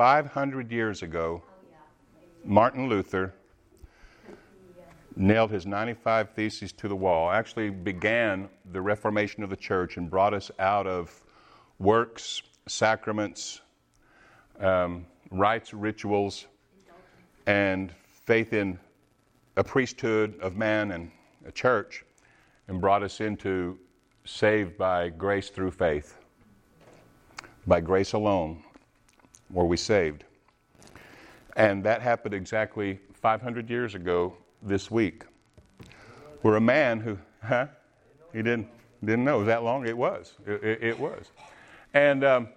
500 years ago, Martin Luther nailed his 95 Theses to the wall, actually began the reformation of the church and brought us out of works, sacraments, um, rites, rituals, and faith in a priesthood of man and a church, and brought us into saved by grace through faith. By grace alone were we saved. And that happened exactly 500 years ago this week. Where a man who, huh? He didn't, didn't know. That long? It was. It, it, it was. And, um,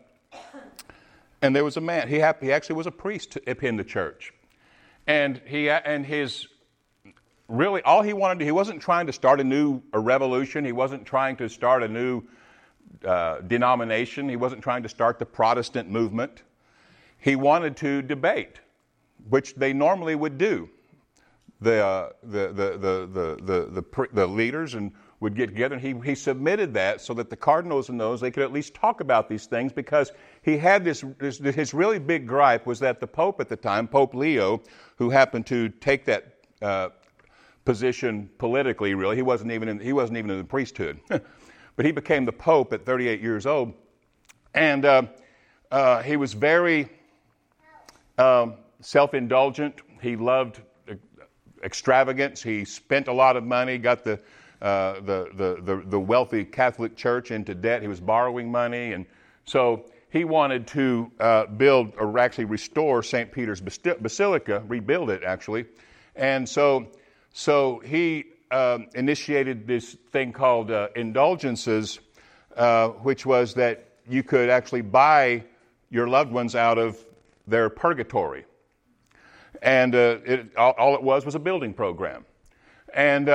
and there was a man, he, hap- he actually was a priest in the church. And, he, and his, really, all he wanted to, he wasn't trying to start a new a revolution. He wasn't trying to start a new uh, denomination. He wasn't trying to start the Protestant movement. He wanted to debate, which they normally would do. The, uh, the, the, the, the, the, the, the leaders and would get together, and he, he submitted that so that the cardinals and those they could at least talk about these things because he had this, this, his really big gripe was that the pope at the time, Pope Leo, who happened to take that uh, position politically, really, he wasn't even in, he wasn't even in the priesthood, but he became the pope at 38 years old, and uh, uh, he was very um, self-indulgent. He loved extravagance. He spent a lot of money, got the uh, the, the, the, the, wealthy Catholic Church into debt. He was borrowing money. And so he wanted to uh, build or actually restore St. Peter's Basilica, rebuild it actually. And so, so he um, initiated this thing called uh, indulgences, uh, which was that you could actually buy your loved ones out of their purgatory. And uh, it, all, all, it was was a building program. And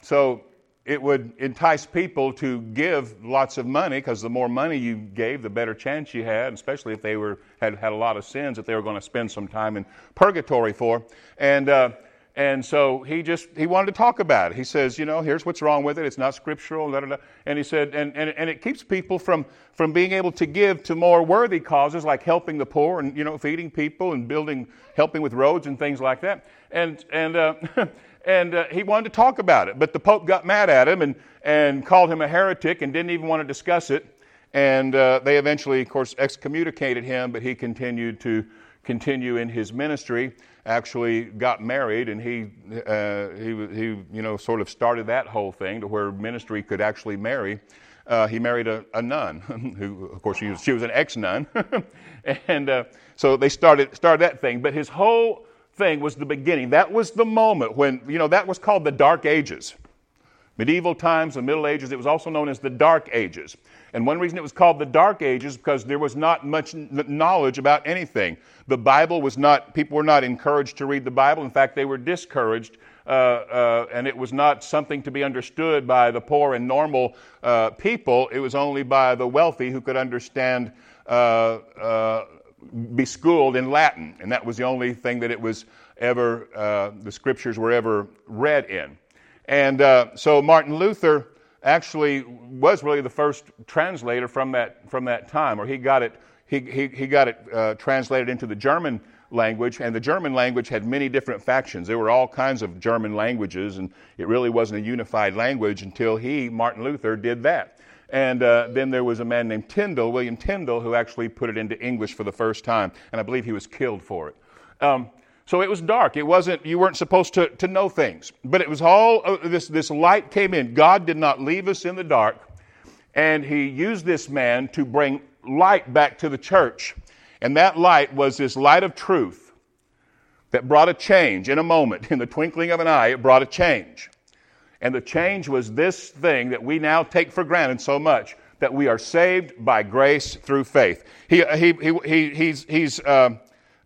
so it would entice people to give lots of money because the more money you gave, the better chance you had, especially if they were had had a lot of sins that they were going to spend some time in purgatory for. And uh, and so he just he wanted to talk about it. He says, you know, here's what's wrong with it. It's not scriptural. Da, da, da. And he said, and, and and it keeps people from from being able to give to more worthy causes like helping the poor and you know feeding people and building helping with roads and things like that. And and. Uh, and uh, he wanted to talk about it. But the Pope got mad at him and, and called him a heretic and didn't even want to discuss it. And uh, they eventually, of course, excommunicated him, but he continued to continue in his ministry. Actually, got married, and he, uh, he, he, you know, sort of started that whole thing to where ministry could actually marry. Uh, he married a, a, nun, who, of course, she was, she was an ex nun, and uh, so they started started that thing. But his whole thing was the beginning. That was the moment when, you know, that was called the Dark Ages. Medieval times, the Middle Ages, it was also known as the Dark Ages. And one reason it was called the Dark Ages because there was not much knowledge about anything. The Bible was not, people were not encouraged to read the Bible. In fact, they were discouraged. Uh, uh, and it was not something to be understood by the poor and normal uh, people. It was only by the wealthy who could understand uh, uh, be schooled in Latin, and that was the only thing that it was ever, uh, the scriptures were ever read in. And so Martin Luther actually was really the first translator from that, from that time, or he got it, he, he, he got it uh, translated into the German language, and the German language had many different factions. There were all kinds of German languages, and it really wasn't a unified language until he, Martin Luther, did that. And uh, then there was a man named Tyndale, William Tyndale, who actually put it into English for the first time. And I believe he was killed for it. Um, so it was dark. It wasn't, you weren't supposed to, to know things. But it was all, uh, this, this light came in. God did not leave us in the dark. And he used this man to bring light back to the church. And that light was this light of truth that brought a change in a moment. In the twinkling of an eye, it brought a change. And the change was this thing that we now take for granted so much that we are saved by grace through faith. He, he, he, he he's, he's uh,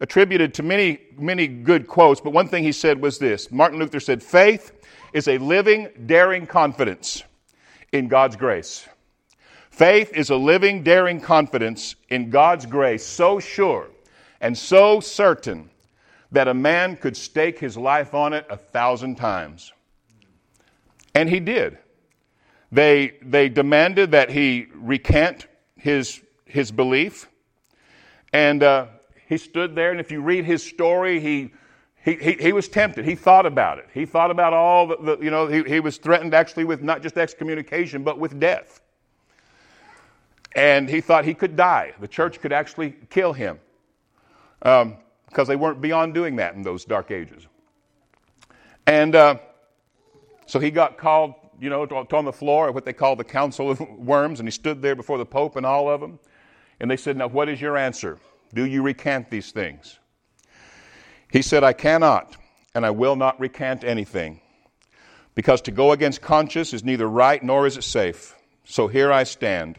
attributed to many, many good quotes, but one thing he said was this Martin Luther said, Faith is a living, daring confidence in God's grace. Faith is a living, daring confidence in God's grace, so sure and so certain that a man could stake his life on it a thousand times. And he did. They, they demanded that he recant his, his belief. And uh, he stood there, and if you read his story, he, he, he, he was tempted. He thought about it. He thought about all the, the you know, he, he was threatened actually with not just excommunication, but with death. And he thought he could die. The church could actually kill him um, because they weren't beyond doing that in those dark ages. And uh, so he got called, you know, to on the floor at what they call the Council of Worms, and he stood there before the Pope and all of them. And they said, Now, what is your answer? Do you recant these things? He said, I cannot, and I will not recant anything, because to go against conscience is neither right nor is it safe. So here I stand.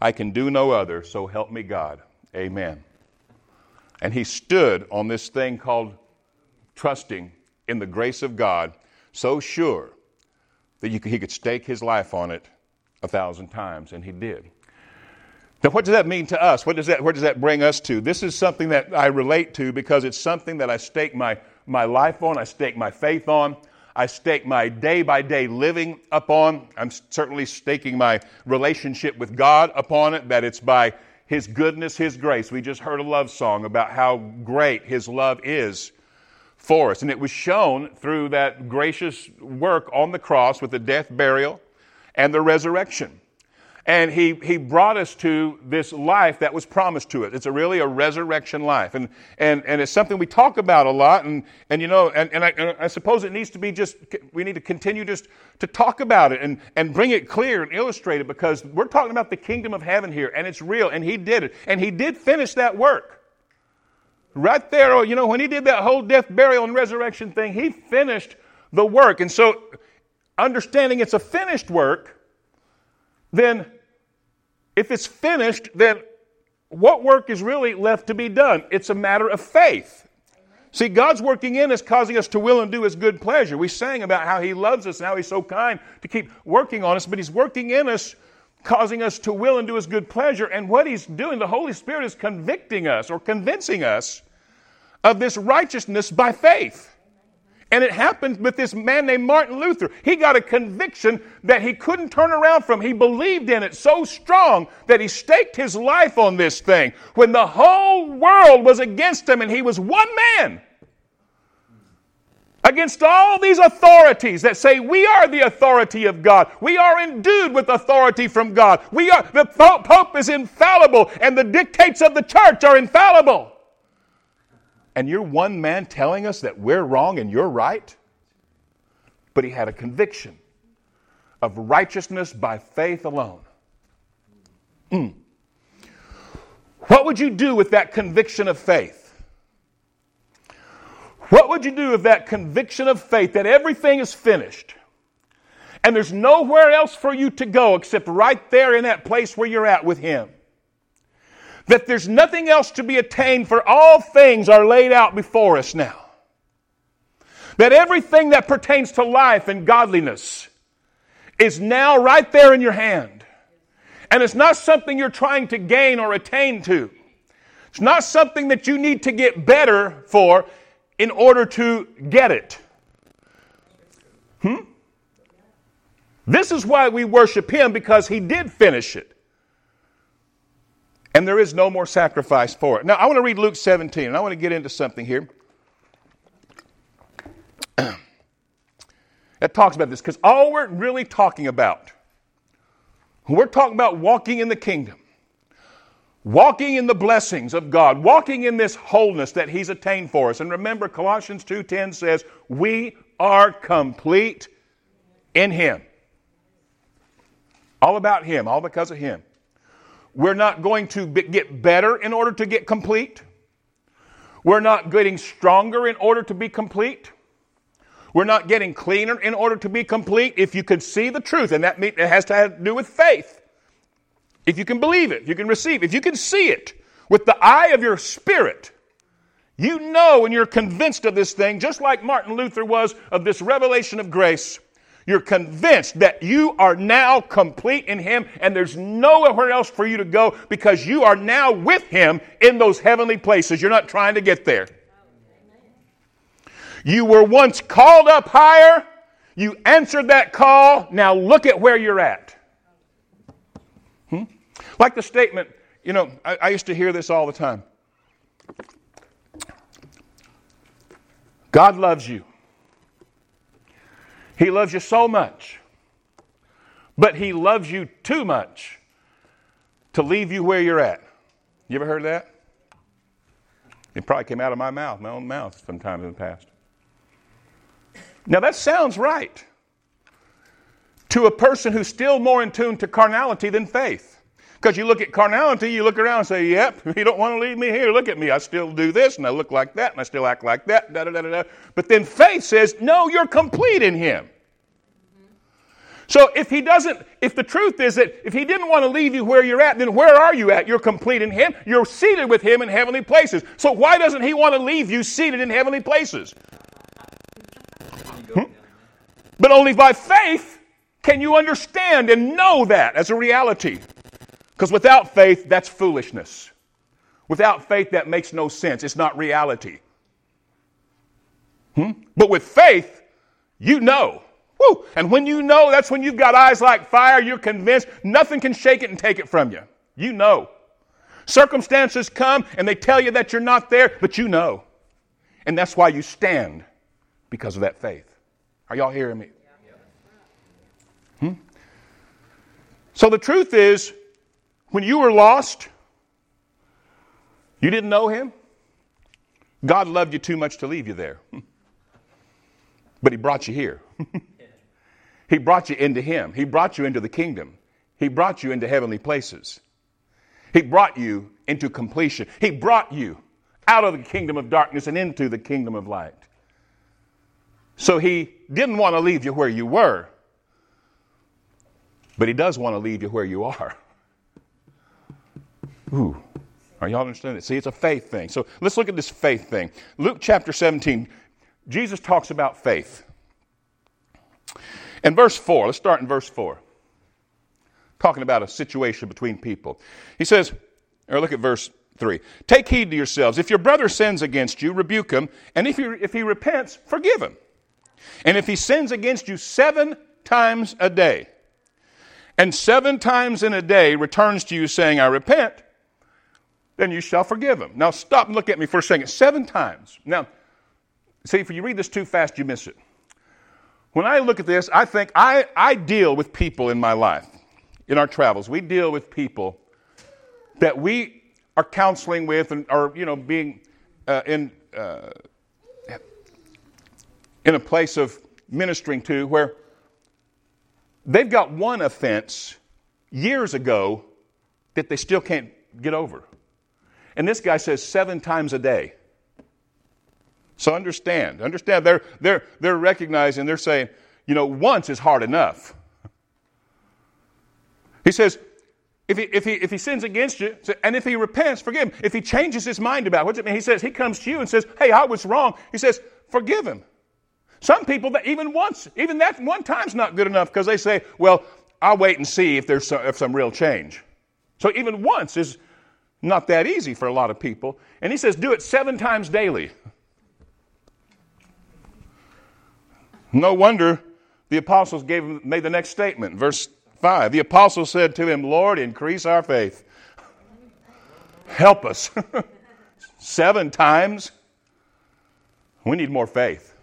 I can do no other, so help me God. Amen. And he stood on this thing called trusting in the grace of God, so sure that he could stake his life on it a thousand times, and he did. Now, what does that mean to us? What does that, where does that bring us to? This is something that I relate to because it's something that I stake my, my life on, I stake my faith on, I stake my day by day living upon. I'm certainly staking my relationship with God upon it, that it's by His goodness, His grace. We just heard a love song about how great His love is for us. And it was shown through that gracious work on the cross with the death, burial, and the resurrection. And he, he brought us to this life that was promised to us. It's a really a resurrection life. And, and, and it's something we talk about a lot. And, and you know, and, and, I, and I suppose it needs to be just, we need to continue just to talk about it and, and bring it clear and illustrate it because we're talking about the kingdom of heaven here and it's real. And he did it. And he did finish that work. Right there, oh, you know, when he did that whole death, burial, and resurrection thing, he finished the work. And so, understanding it's a finished work, then if it's finished, then what work is really left to be done? It's a matter of faith. See, God's working in us, causing us to will and do His good pleasure. We sang about how He loves us and how He's so kind to keep working on us, but He's working in us, causing us to will and do His good pleasure. And what He's doing, the Holy Spirit is convicting us or convincing us of this righteousness by faith. And it happened with this man named Martin Luther. He got a conviction that he couldn't turn around from. He believed in it so strong that he staked his life on this thing when the whole world was against him and he was one man. Against all these authorities that say we are the authority of God. We are endued with authority from God. We are the Pope is infallible and the dictates of the church are infallible and you're one man telling us that we're wrong and you're right? But he had a conviction of righteousness by faith alone. Mm. What would you do with that conviction of faith? What would you do with that conviction of faith that everything is finished and there's nowhere else for you to go except right there in that place where you're at with Him? That there's nothing else to be attained, for all things are laid out before us now. That everything that pertains to life and godliness is now right there in your hand. And it's not something you're trying to gain or attain to. It's not something that you need to get better for in order to get it. Hmm? This is why we worship Him because He did finish it and there is no more sacrifice for it. Now, I want to read Luke 17, and I want to get into something here. that talks about this, because all we're really talking about, we're talking about walking in the kingdom, walking in the blessings of God, walking in this wholeness that He's attained for us. And remember, Colossians 2:10 says, "We are complete in Him." All about Him, all because of Him. We're not going to be, get better in order to get complete. We're not getting stronger in order to be complete. We're not getting cleaner in order to be complete. If you can see the truth, and that it has to have to do with faith. If you can believe it, you can receive, if you can see it with the eye of your spirit, you know and you're convinced of this thing, just like Martin Luther was of this revelation of grace. You're convinced that you are now complete in Him and there's nowhere else for you to go because you are now with Him in those heavenly places. You're not trying to get there. You were once called up higher. You answered that call. Now look at where you're at. Hmm? Like the statement, you know, I, I used to hear this all the time. God loves you. He loves you so much, but He loves you too much to leave you where you're at. You ever heard that? It probably came out of my mouth, my own mouth, sometime in the past. Now that sounds right to a person who's still more in tune to carnality than faith. Because you look at carnality, you look around and say, Yep, you don't want to leave me here. Look at me. I still do this, and I look like that, and I still act like that. Da, da, da, da. But then faith says, No, you're complete in Him. So if he doesn't, if the truth is that if he didn't want to leave you where you're at, then where are you at? You're complete in him. You're seated with him in heavenly places. So why doesn't he want to leave you seated in heavenly places? Hmm? But only by faith can you understand and know that as a reality. Because without faith, that's foolishness. Without faith, that makes no sense. It's not reality. Hmm? But with faith, you know. Woo! And when you know, that's when you've got eyes like fire, you're convinced nothing can shake it and take it from you. You know. Circumstances come and they tell you that you're not there, but you know. And that's why you stand because of that faith. Are y'all hearing me? Hmm? So the truth is, when you were lost, you didn't know Him. God loved you too much to leave you there. But He brought you here. he brought you into Him. He brought you into the kingdom. He brought you into heavenly places. He brought you into completion. He brought you out of the kingdom of darkness and into the kingdom of light. So He didn't want to leave you where you were, but He does want to leave you where you are. Ooh. Are y'all understanding it? See, it's a faith thing. So let's look at this faith thing. Luke chapter 17, Jesus talks about faith. In verse 4, let's start in verse 4. Talking about a situation between people. He says, or look at verse 3. Take heed to yourselves. If your brother sins against you, rebuke him, and if he, if he repents, forgive him. And if he sins against you seven times a day, and seven times in a day returns to you saying, I repent, then you shall forgive him. Now stop and look at me for a second. Seven times. Now, see, if you read this too fast, you miss it. When I look at this, I think I, I deal with people in my life, in our travels. We deal with people that we are counseling with and are, you know, being uh, in, uh, in a place of ministering to where they've got one offense years ago that they still can't get over. And this guy says seven times a day. So understand, understand, they're, they're, they're recognizing, they're saying, you know, once is hard enough. He says, if he, if he, if he sins against you, and if he repents, forgive him. If he changes his mind about it, what's it mean? He says, he comes to you and says, hey, I was wrong. He says, forgive him. Some people that even once, even that one time's not good enough because they say, well, I'll wait and see if there's some, if some real change. So even once is not that easy for a lot of people. And he says, do it seven times daily. No wonder the apostles gave him, made the next statement, verse 5. The apostles said to him, Lord, increase our faith. Help us. seven times. We need more faith.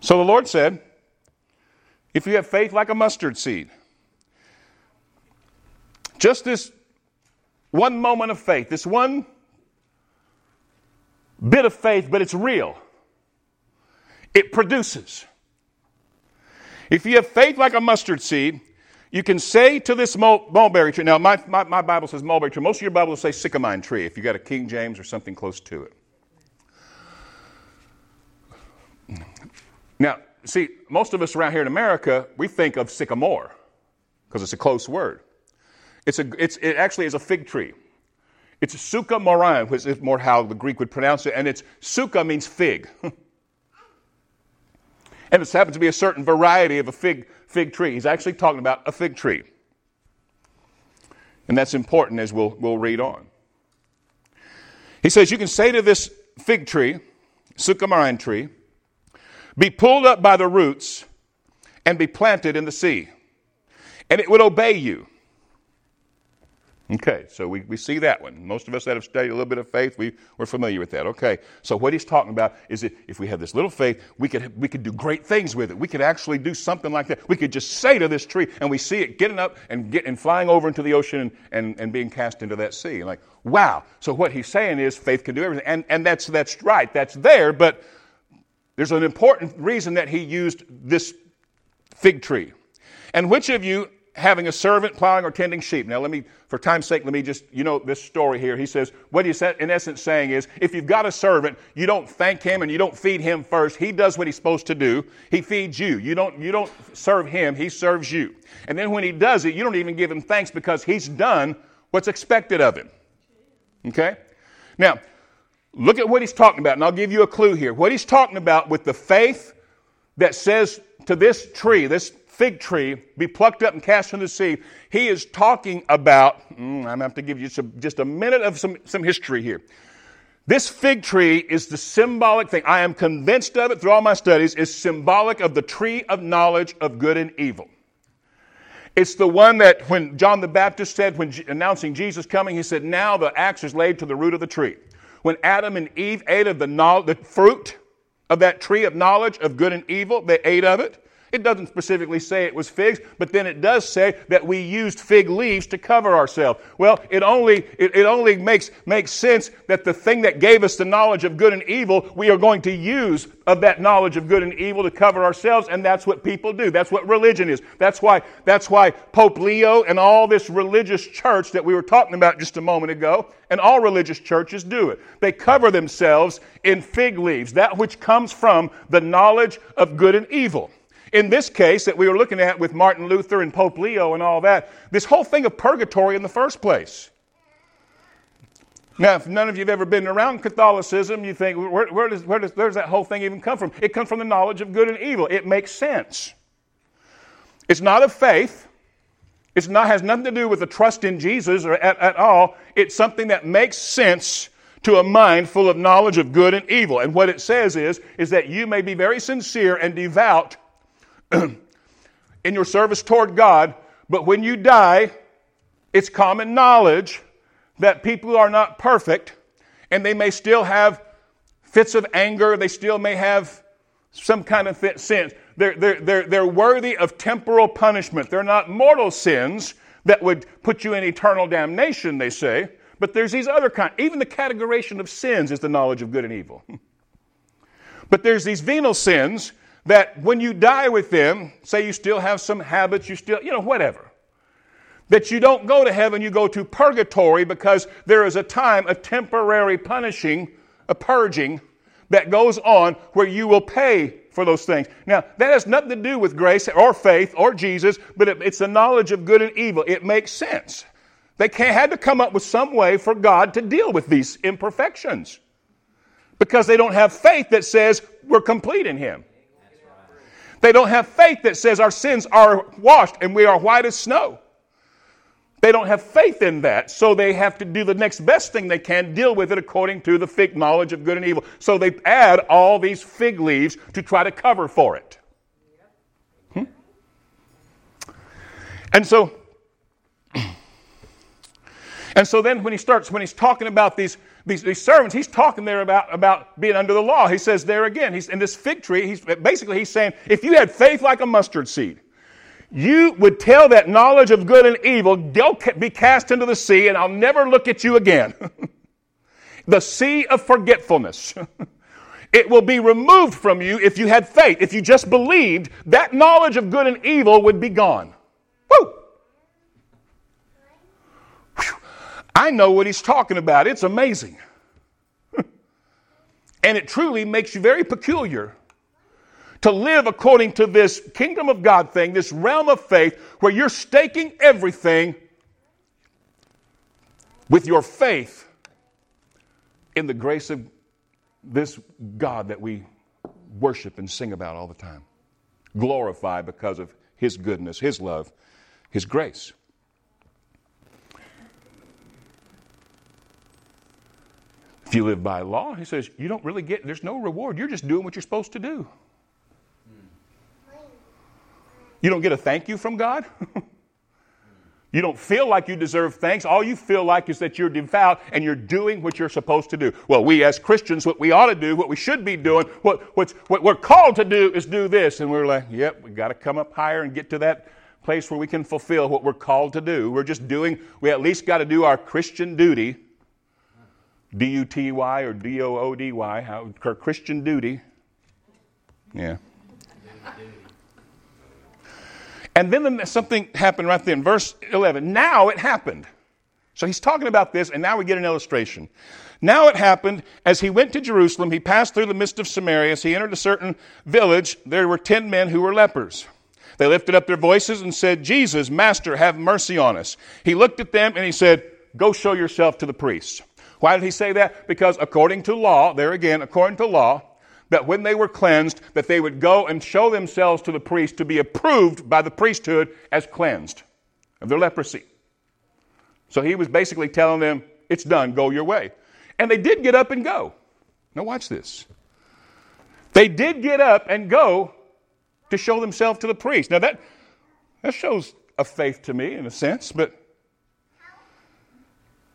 So the Lord said, if you have faith like a mustard seed, just this one moment of faith, this one bit of faith, but it's real. It produces. If you have faith like a mustard seed, you can say to this mulberry tree. Now, my, my, my Bible says mulberry tree. Most of your Bible will say sycamine tree if you got a King James or something close to it. Now, see, most of us around here in America, we think of sycamore because it's a close word. It's a, it's, it actually is a fig tree. It's suka moran, which is more how the Greek would pronounce it, and it's suka means fig. and this happens to be a certain variety of a fig, fig tree. He's actually talking about a fig tree. And that's important as we'll, we'll read on. He says, You can say to this fig tree, suka moran tree, be pulled up by the roots and be planted in the sea, and it would obey you. Okay, so we, we see that one. Most of us that have studied a little bit of faith, we, we're familiar with that. Okay, so what he's talking about is that if we have this little faith, we could, we could do great things with it. We could actually do something like that. We could just say to this tree, and we see it getting up and, get, and flying over into the ocean and, and, and being cast into that sea. Like, wow. So what he's saying is faith can do everything. And, and that's, that's right, that's there, but there's an important reason that he used this fig tree. And which of you having a servant plowing or tending sheep. Now, let me, for time's sake, let me just, you know, this story here. He says, what he's in essence saying is, if you've got a servant, you don't thank him and you don't feed him first. He does what he's supposed to do. He feeds you. You don't, you don't serve him. He serves you. And then when he does it, you don't even give him thanks because he's done what's expected of him. Okay? Now, look at what he's talking about, and I'll give you a clue here. What he's talking about with the faith that says to this tree, this fig tree be plucked up and cast into the sea. He is talking about, mm, I'm going to have to give you some, just a minute of some, some history here. This fig tree is the symbolic thing. I am convinced of it through all my studies, is symbolic of the tree of knowledge of good and evil. It's the one that when John the Baptist said, when announcing Jesus coming, he said, Now the axe is laid to the root of the tree. When Adam and Eve ate of the, the fruit of that tree of knowledge of good and evil, they ate of it. It doesn't specifically say it was figs, but then it does say that we used fig leaves to cover ourselves. Well, it only, it, it only makes, makes sense that the thing that gave us the knowledge of good and evil, we are going to use of that knowledge of good and evil to cover ourselves, and that's what people do. That's what religion is. That's why, that's why Pope Leo and all this religious church that we were talking about just a moment ago, and all religious churches do it. They cover themselves in fig leaves, that which comes from the knowledge of good and evil in this case that we were looking at with Martin Luther and Pope Leo and all that, this whole thing of purgatory in the first place. Now, if none of you have ever been around Catholicism, you think, where, where, does, where, does, where does that whole thing even come from? It comes from the knowledge of good and evil. It makes sense. It's not of faith. It has nothing to do with the trust in Jesus or at, at all. It's something that makes sense to a mind full of knowledge of good and evil. And what it says is, is that you may be very sincere and devout in your service toward God, but when you die, it's common knowledge that people are not perfect and they may still have fits of anger, they still may have some kind of sins. They're, they're, they're, they're worthy of temporal punishment. They're not mortal sins that would put you in eternal damnation, they say, but there's these other kind. Even the categorization of sins is the knowledge of good and evil. but there's these venal sins that when you die with them, say you still have some habits, you still, you know, whatever, that you don't go to heaven, you go to purgatory because there is a time, of temporary punishing, a purging that goes on where you will pay for those things. Now, that has nothing to do with grace or faith or Jesus, but it, it's the knowledge of good and evil. It makes sense. They had to come up with some way for God to deal with these imperfections because they don't have faith that says we're complete in Him. They don't have faith that says our sins are washed and we are white as snow. They don't have faith in that, so they have to do the next best thing they can, deal with it according to the fig knowledge of good and evil. So they add all these fig leaves to try to cover for it. Hmm? And so, and so then when he starts, when he's talking about these these, these servants, he's talking there about, about being under the law. He says there again, he's in this fig tree, he's basically he's saying, if you had faith like a mustard seed, you would tell that knowledge of good and evil, go be cast into the sea, and I'll never look at you again. the sea of forgetfulness. it will be removed from you if you had faith. If you just believed, that knowledge of good and evil would be gone. Woo! I know what he's talking about. It's amazing. and it truly makes you very peculiar to live according to this kingdom of God thing, this realm of faith, where you're staking everything with your faith in the grace of this God that we worship and sing about all the time. Glorify because of His goodness, His love, His grace. You live by law, he says, you don't really get, there's no reward. You're just doing what you're supposed to do. You don't get a thank you from God. You don't feel like you deserve thanks. All you feel like is that you're devout and you're doing what you're supposed to do. Well, we as Christians, what we ought to do, what we should be doing, what, what we're called to do is do this. And we're like, yep, we got to come up higher and get to that place where we can fulfill what we're called to do. We're just doing, we at least got to do our Christian duty. D U T Y or D O O D Y, how Christian duty. Yeah. And then something happened right there in verse 11. Now it happened. So he's talking about this, and now we get an illustration. Now it happened, as he went to Jerusalem, he passed through the midst of Samaria. As he entered a certain village, there were ten men who were lepers. They lifted up their voices and said, Jesus, Master, have mercy on us. He looked at them and he said, Go show yourself to the priests. Why did he say that? Because according to law, there again, according to law, that when they were cleansed, that they would go and show themselves to the priest to be approved by the priesthood as cleansed of their leprosy. So he was basically telling them, it's done, go your way. And they did get up and go. Now watch this. They did get up and go to show themselves to the priest. Now that that shows a faith to me in a sense, but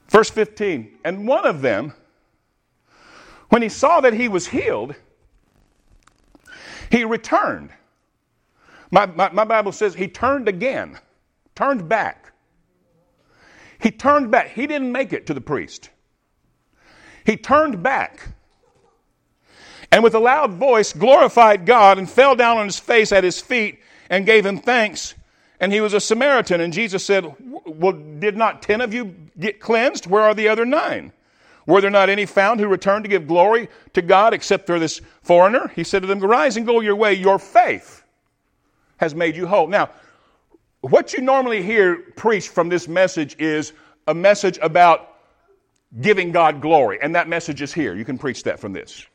verse 15, and one of them, when he saw that he was healed, he returned. My, my, my, Bible says he turned again, turned back. He turned back. He didn't make it to the priest. He turned back and with a loud voice glorified God and fell down on his face at his feet and gave him thanks. And he was a Samaritan. And Jesus said, Well, did not ten of you get cleansed? Where are the other nine? Were there not any found who returned to give glory to God except for this foreigner? He said to them, Rise and go your way. Your faith has made you whole. Now, what you normally hear preached from this message is a message about giving God glory. And that message is here. You can preach that from this.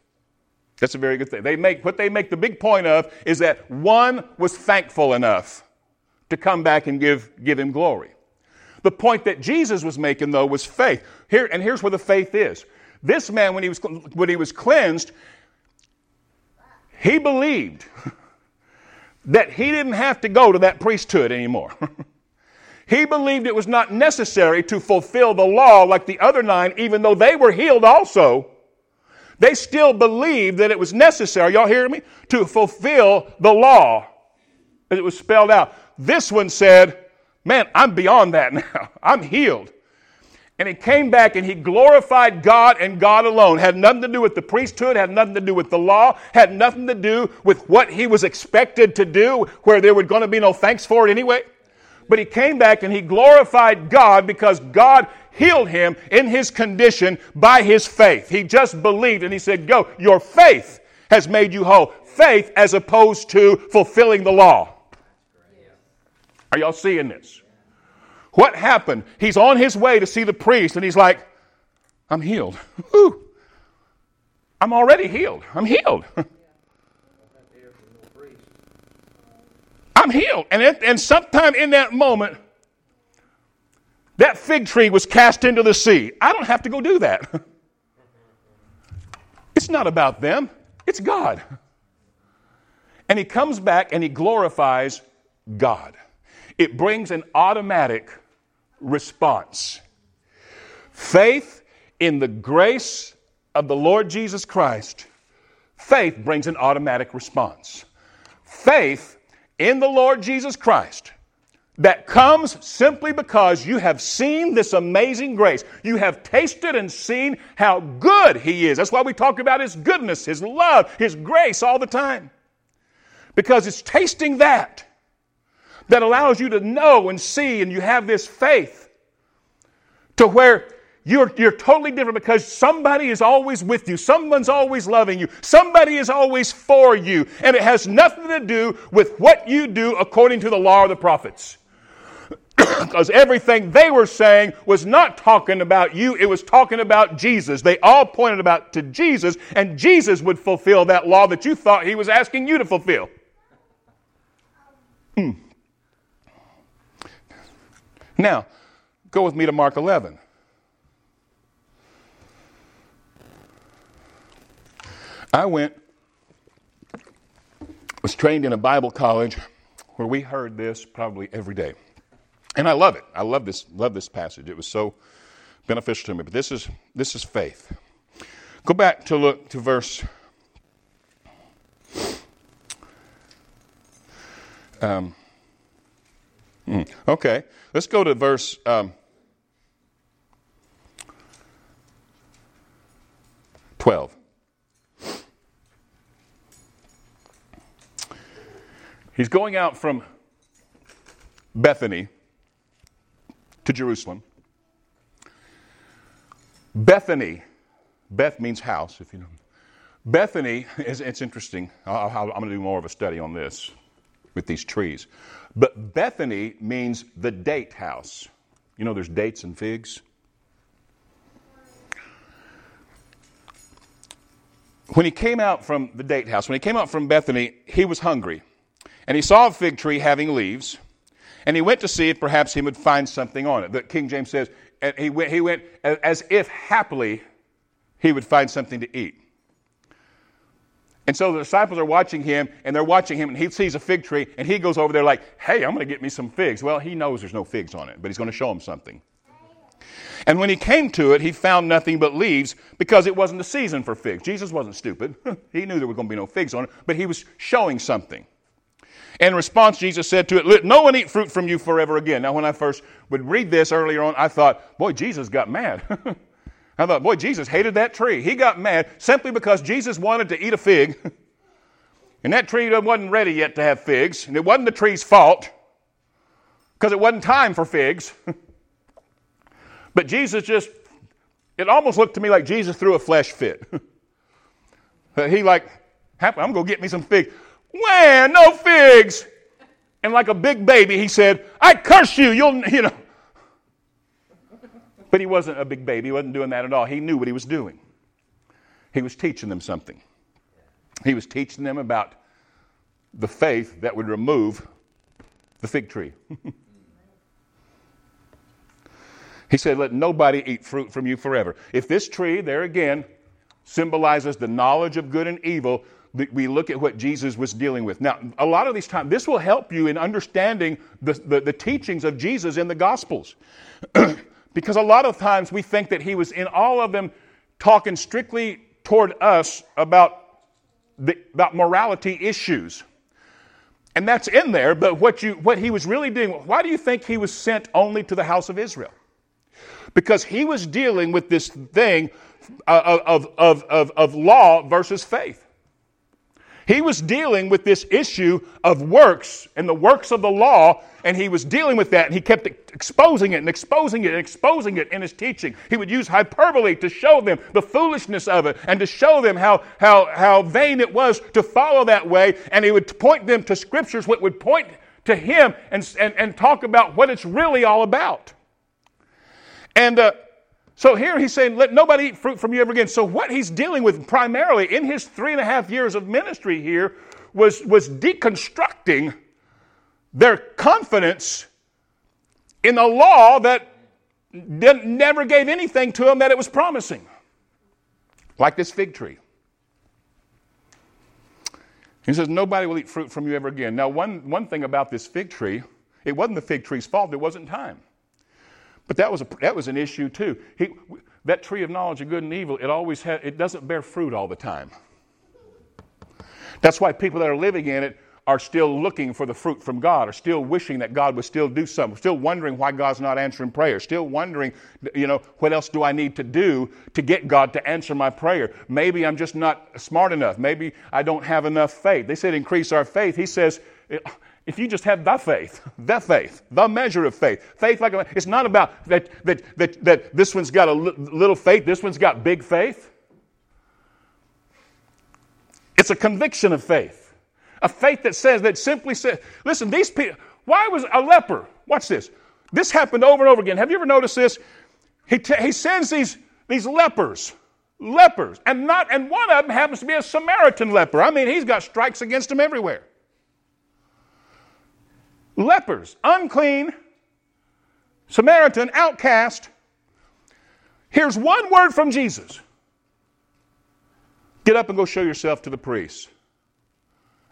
That's a very good thing. They make, what they make the big point of is that one was thankful enough to come back and give, give him glory. The point that Jesus was making, though, was faith. Here, and here's where the faith is. This man, when he was, when he was cleansed, he believed that he didn't have to go to that priesthood anymore. he believed it was not necessary to fulfill the law like the other nine, even though they were healed also. They still believed that it was necessary, y'all hear me, to fulfill the law it was spelled out. This one said, Man, I'm beyond that now. I'm healed. And he came back and he glorified God and God alone. Had nothing to do with the priesthood, had nothing to do with the law, had nothing to do with what he was expected to do, where there were going to be no thanks for it anyway. But he came back and he glorified God because God healed him in his condition by his faith. He just believed and he said, Go, your faith has made you whole. Faith as opposed to fulfilling the law. Are y'all seeing this? What happened? He's on his way to see the priest, and he's like, I'm healed. I'm already healed. I'm healed. I'm healed. And, it, and sometime in that moment, that fig tree was cast into the sea. I don't have to go do that. It's not about them, it's God. And he comes back and he glorifies God it brings an automatic response. Faith in the grace of the Lord Jesus Christ, faith brings an automatic response. Faith in the Lord Jesus Christ that comes simply because you have seen this amazing grace. You have tasted and seen how good He is. That's why we talk about His goodness, His love, His grace all the time. Because it's tasting that that allows you to know and see, and you have this faith to where you're, you're totally different because somebody is always with you. Someone's always loving you. Somebody is always for you. And it has nothing to do with what you do according to the law of the prophets. because everything they were saying was not talking about you, it was talking about Jesus. They all pointed about to Jesus, and Jesus would fulfill that law that you thought he was asking you to fulfill. Hmm. Now, go with me to Mark 11. I went, was trained in a Bible college where we heard this probably every day. And I love it. I love this, love this passage. It was so beneficial to me. But this is, this is faith. Go back to look to verse. Um, hmm, okay, let's go to verse. Um, 12. He's going out from Bethany to Jerusalem. Bethany, Beth means house, if you know. Bethany is it's interesting. i am going to do more of a study on this with these trees. But Bethany means the date house. You know, there's dates and figs. When he came out from the date house, when he came out from Bethany, he was hungry. And he saw a fig tree having leaves, and he went to see if perhaps he would find something on it. The King James says, and he went, he went as if happily he would find something to eat. And so the disciples are watching him, and they're watching him, and he sees a fig tree, and he goes over there like, hey, I'm going to get me some figs. Well, he knows there's no figs on it, but he's going to show him something. And when he came to it, he found nothing but leaves because it wasn't the season for figs. Jesus wasn't stupid. he knew there were going to be no figs on it, but he was showing something. In response, Jesus said to it, Let no one eat fruit from you forever again. Now, when I first would read this earlier on, I thought, boy, Jesus got mad. I thought, boy, Jesus hated that tree. He got mad simply because Jesus wanted to eat a fig. and that tree wasn't ready yet to have figs. And it wasn't the tree's fault because it wasn't time for figs. but Jesus just, it almost looked to me like Jesus threw a flesh fit. he like, I'm going to get me some figs. Wham, no figs. And like a big baby, he said, I curse you. You'll, you know. But he wasn't a big baby. He wasn't doing that at all. He knew what he was doing. He was teaching them something. He was teaching them about the faith that would remove the fig tree. he said, Let nobody eat fruit from you forever. If this tree, there again, symbolizes the knowledge of good and evil, we look at what Jesus was dealing with. Now, a lot of these times, this will help you in understanding the, the, the teachings of Jesus in the Gospels. because a lot of times we think that he was in all of them talking strictly toward us about, the, about morality issues. And that's in there, but what, you, what he was really doing, why do you think he was sent only to the house of Israel? Because he was dealing with this thing uh, of, of, of, of law versus faith. He was dealing with this issue of works and the works of the law, and he was dealing with that, and he kept exposing it and exposing it and exposing it in his teaching. He would use hyperbole to show them the foolishness of it and to show them how, how, how vain it was to follow that way, and he would point them to scriptures what would point to him and, and, and talk about what it's really all about. And uh, so here he's saying, let nobody eat fruit from you ever again. So what he's dealing with primarily in his three and a half years of ministry here was, was deconstructing their confidence in the law that never gave anything to them that it was promising. Like this fig tree. He says, Nobody will eat fruit from you ever again. Now, one, one thing about this fig tree, it wasn't the fig tree's fault, it wasn't time. But that was, a, that was an issue too. He, that tree of knowledge of good and evil, it always had, it doesn't bear fruit all the time. That's why people that are living in it are still looking for the fruit from God, are still wishing that God would still do something, still wondering why God's not answering prayer, still wondering, you know, what else do I need to do to get God to answer my prayer? Maybe I'm just not smart enough. Maybe I don't have enough faith. They said increase our faith. He says, if you just have the faith, the faith, the measure of faith, faith like a, it's not about that, that, that, that this one's got a little faith, this one's got big faith. It's a conviction of faith. A faith that says, that simply says, listen, these people, why was a leper? Watch this. This happened over and over again. Have you ever noticed this? He, t- he sends these, these lepers, lepers, and not, and one of them happens to be a Samaritan leper. I mean, he's got strikes against him everywhere lepers, unclean, Samaritan, outcast. Here's one word from Jesus Get up and go show yourself to the priests.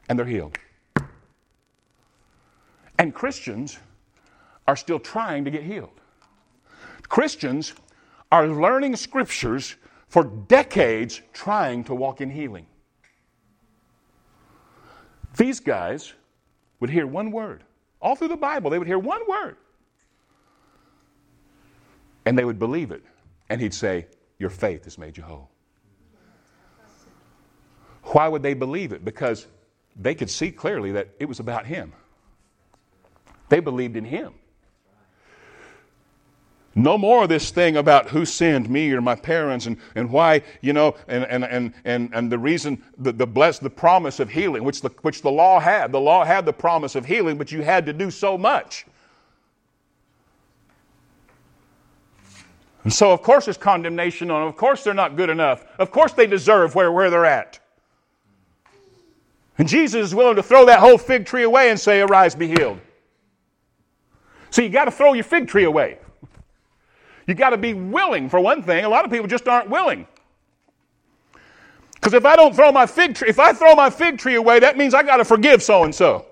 And they're healed. And Christians are still trying to get healed. Christians are learning scriptures for decades trying to walk in healing. These guys would hear one word. All through the Bible, they would hear one word. And they would believe it. And he'd say, Your faith has made you whole. Why would they believe it? Because they could see clearly that it was about him. They believed in him. No more of this thing about who sinned, me or my parents, and, and why, you know, and, and, and, and, and the reason, the, the bless, the promise of healing, which the, which the law had. The law had the promise of healing, but you had to do so much. And so, of course, there's condemnation on them. Of course, they're not good enough. Of course, they deserve where, where they're at. And Jesus is willing to throw that whole fig tree away and say, Arise, be healed. So, you got to throw your fig tree away. You got to be willing, for one thing. A lot of people just aren't willing. Because if I don't throw my fig tree, if I throw my fig tree away, that means I got to forgive so and so.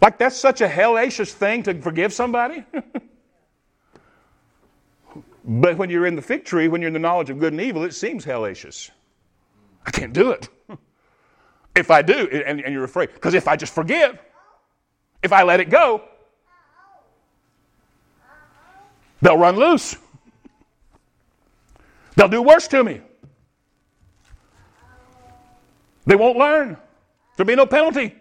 Like that's such a hellacious thing to forgive somebody. but when you're in the fig tree, when you're in the knowledge of good and evil, it seems hellacious. I can't do it. if I do, and, and you're afraid, because if I just forgive, if I let it go, They'll run loose. They'll do worse to me. They won't learn. There'll be no penalty.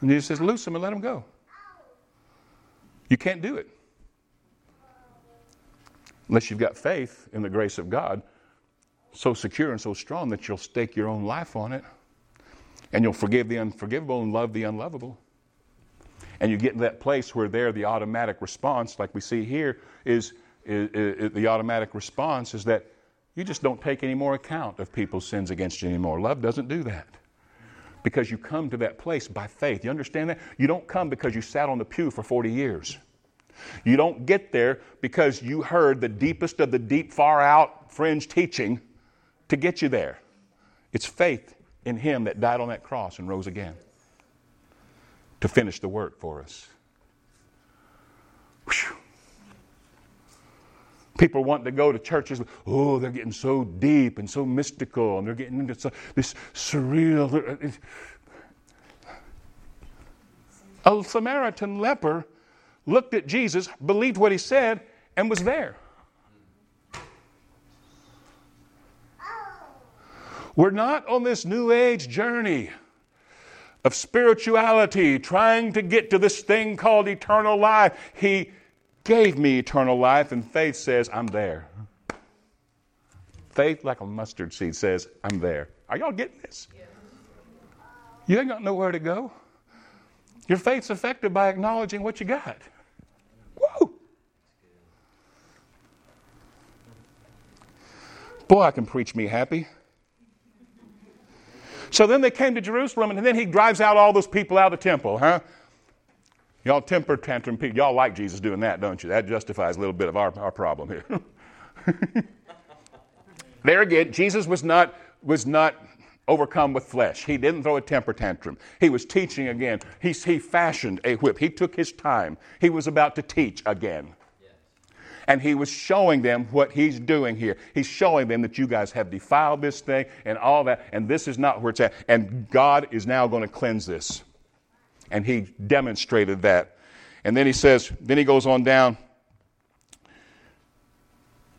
And Jesus says, Loose them and let them go. You can't do it. Unless you've got faith in the grace of God so secure and so strong that you'll stake your own life on it and you'll forgive the unforgivable and love the unlovable. And you get to that place where there the automatic response, like we see here, is, is, is, the automatic response is that you just don't take any more account of people's sins against you anymore. Love doesn't do that. Because you come to that place by faith. You understand that? You don't come because you sat on the pew for 40 years. You don't get there because you heard the deepest of the deep, far out fringe teaching to get you there. It's faith in Him that died on that cross and rose again to finish the work for us. Whew. People want to go to churches, oh, they're getting so deep and so mystical, and they're getting into this surreal. Uh, A Samaritan leper looked at Jesus, believed what he said, and was there. We're not on this new age journey of spirituality, trying to get to this thing called eternal life. He gave me eternal life, and faith says, I'm there. Faith, like a mustard seed, says, I'm there. Are y'all getting this? You ain't got nowhere to go. Your faith's affected by acknowledging what you got. Whoa! Boy, I can preach me happy. So then they came to Jerusalem, and then he drives out all those people out of the temple, huh? Y'all temper tantrum people, y'all like Jesus doing that, don't you? That justifies a little bit of our, our problem here. there again, Jesus was not, was not overcome with flesh. He didn't throw a temper tantrum. He was teaching again. He, he fashioned a whip. He took his time. He was about to teach again and he was showing them what he's doing here. He's showing them that you guys have defiled this thing and all that, and this is not where it's at. And God is now going to cleanse this. And he demonstrated that. And then he says, then he goes on down.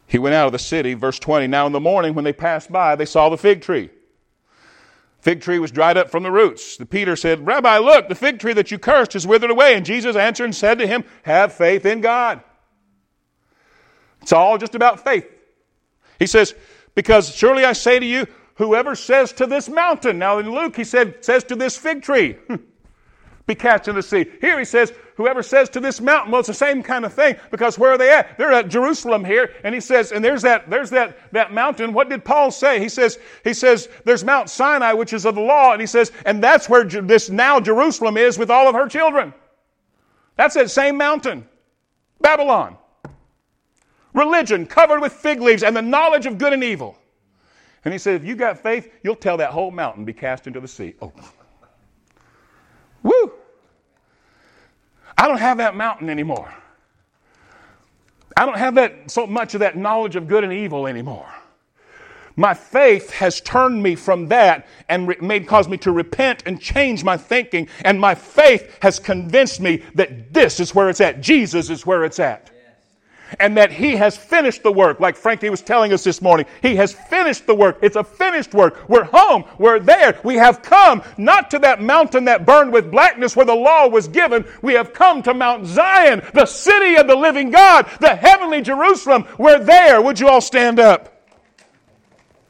He went out of the city, verse 20. Now in the morning, when they passed by, they saw the fig tree. Fig tree was dried up from the roots. The Peter said, Rabbi, look, the fig tree that you cursed is withered away. And Jesus answered and said to him, Have faith in God. It's all just about faith. He says, Because surely I say to you, whoever says to this mountain, now in Luke he said, says to this fig tree, be cast in the sea. Here he says, whoever says to this mountain, well, it's the same kind of thing because where are they at? They're at Jerusalem here, and he says, and there's that, there's that, that mountain. What did Paul say? He says, he says, there's Mount Sinai, which is of the law, and he says, and that's where this now Jerusalem is with all of her children. That's that same mountain, Babylon religion covered with fig leaves and the knowledge of good and evil. And he said, if you got faith, you'll tell that whole mountain be cast into the sea. Oh. Woo! I don't have that mountain anymore. I don't have that so much of that knowledge of good and evil anymore. My faith has turned me from that and re- made caused me to repent and change my thinking. And my faith has convinced me that this is where it's at. Jesus is where it's at. And that he has finished the work, like Frankie was telling us this morning. He has finished the work. It's a finished work. We're home. We're there. We have come not to that mountain that burned with blackness where the law was given. We have come to Mount Zion, the city of the living God, the heavenly Jerusalem. We're there. Would you all stand up?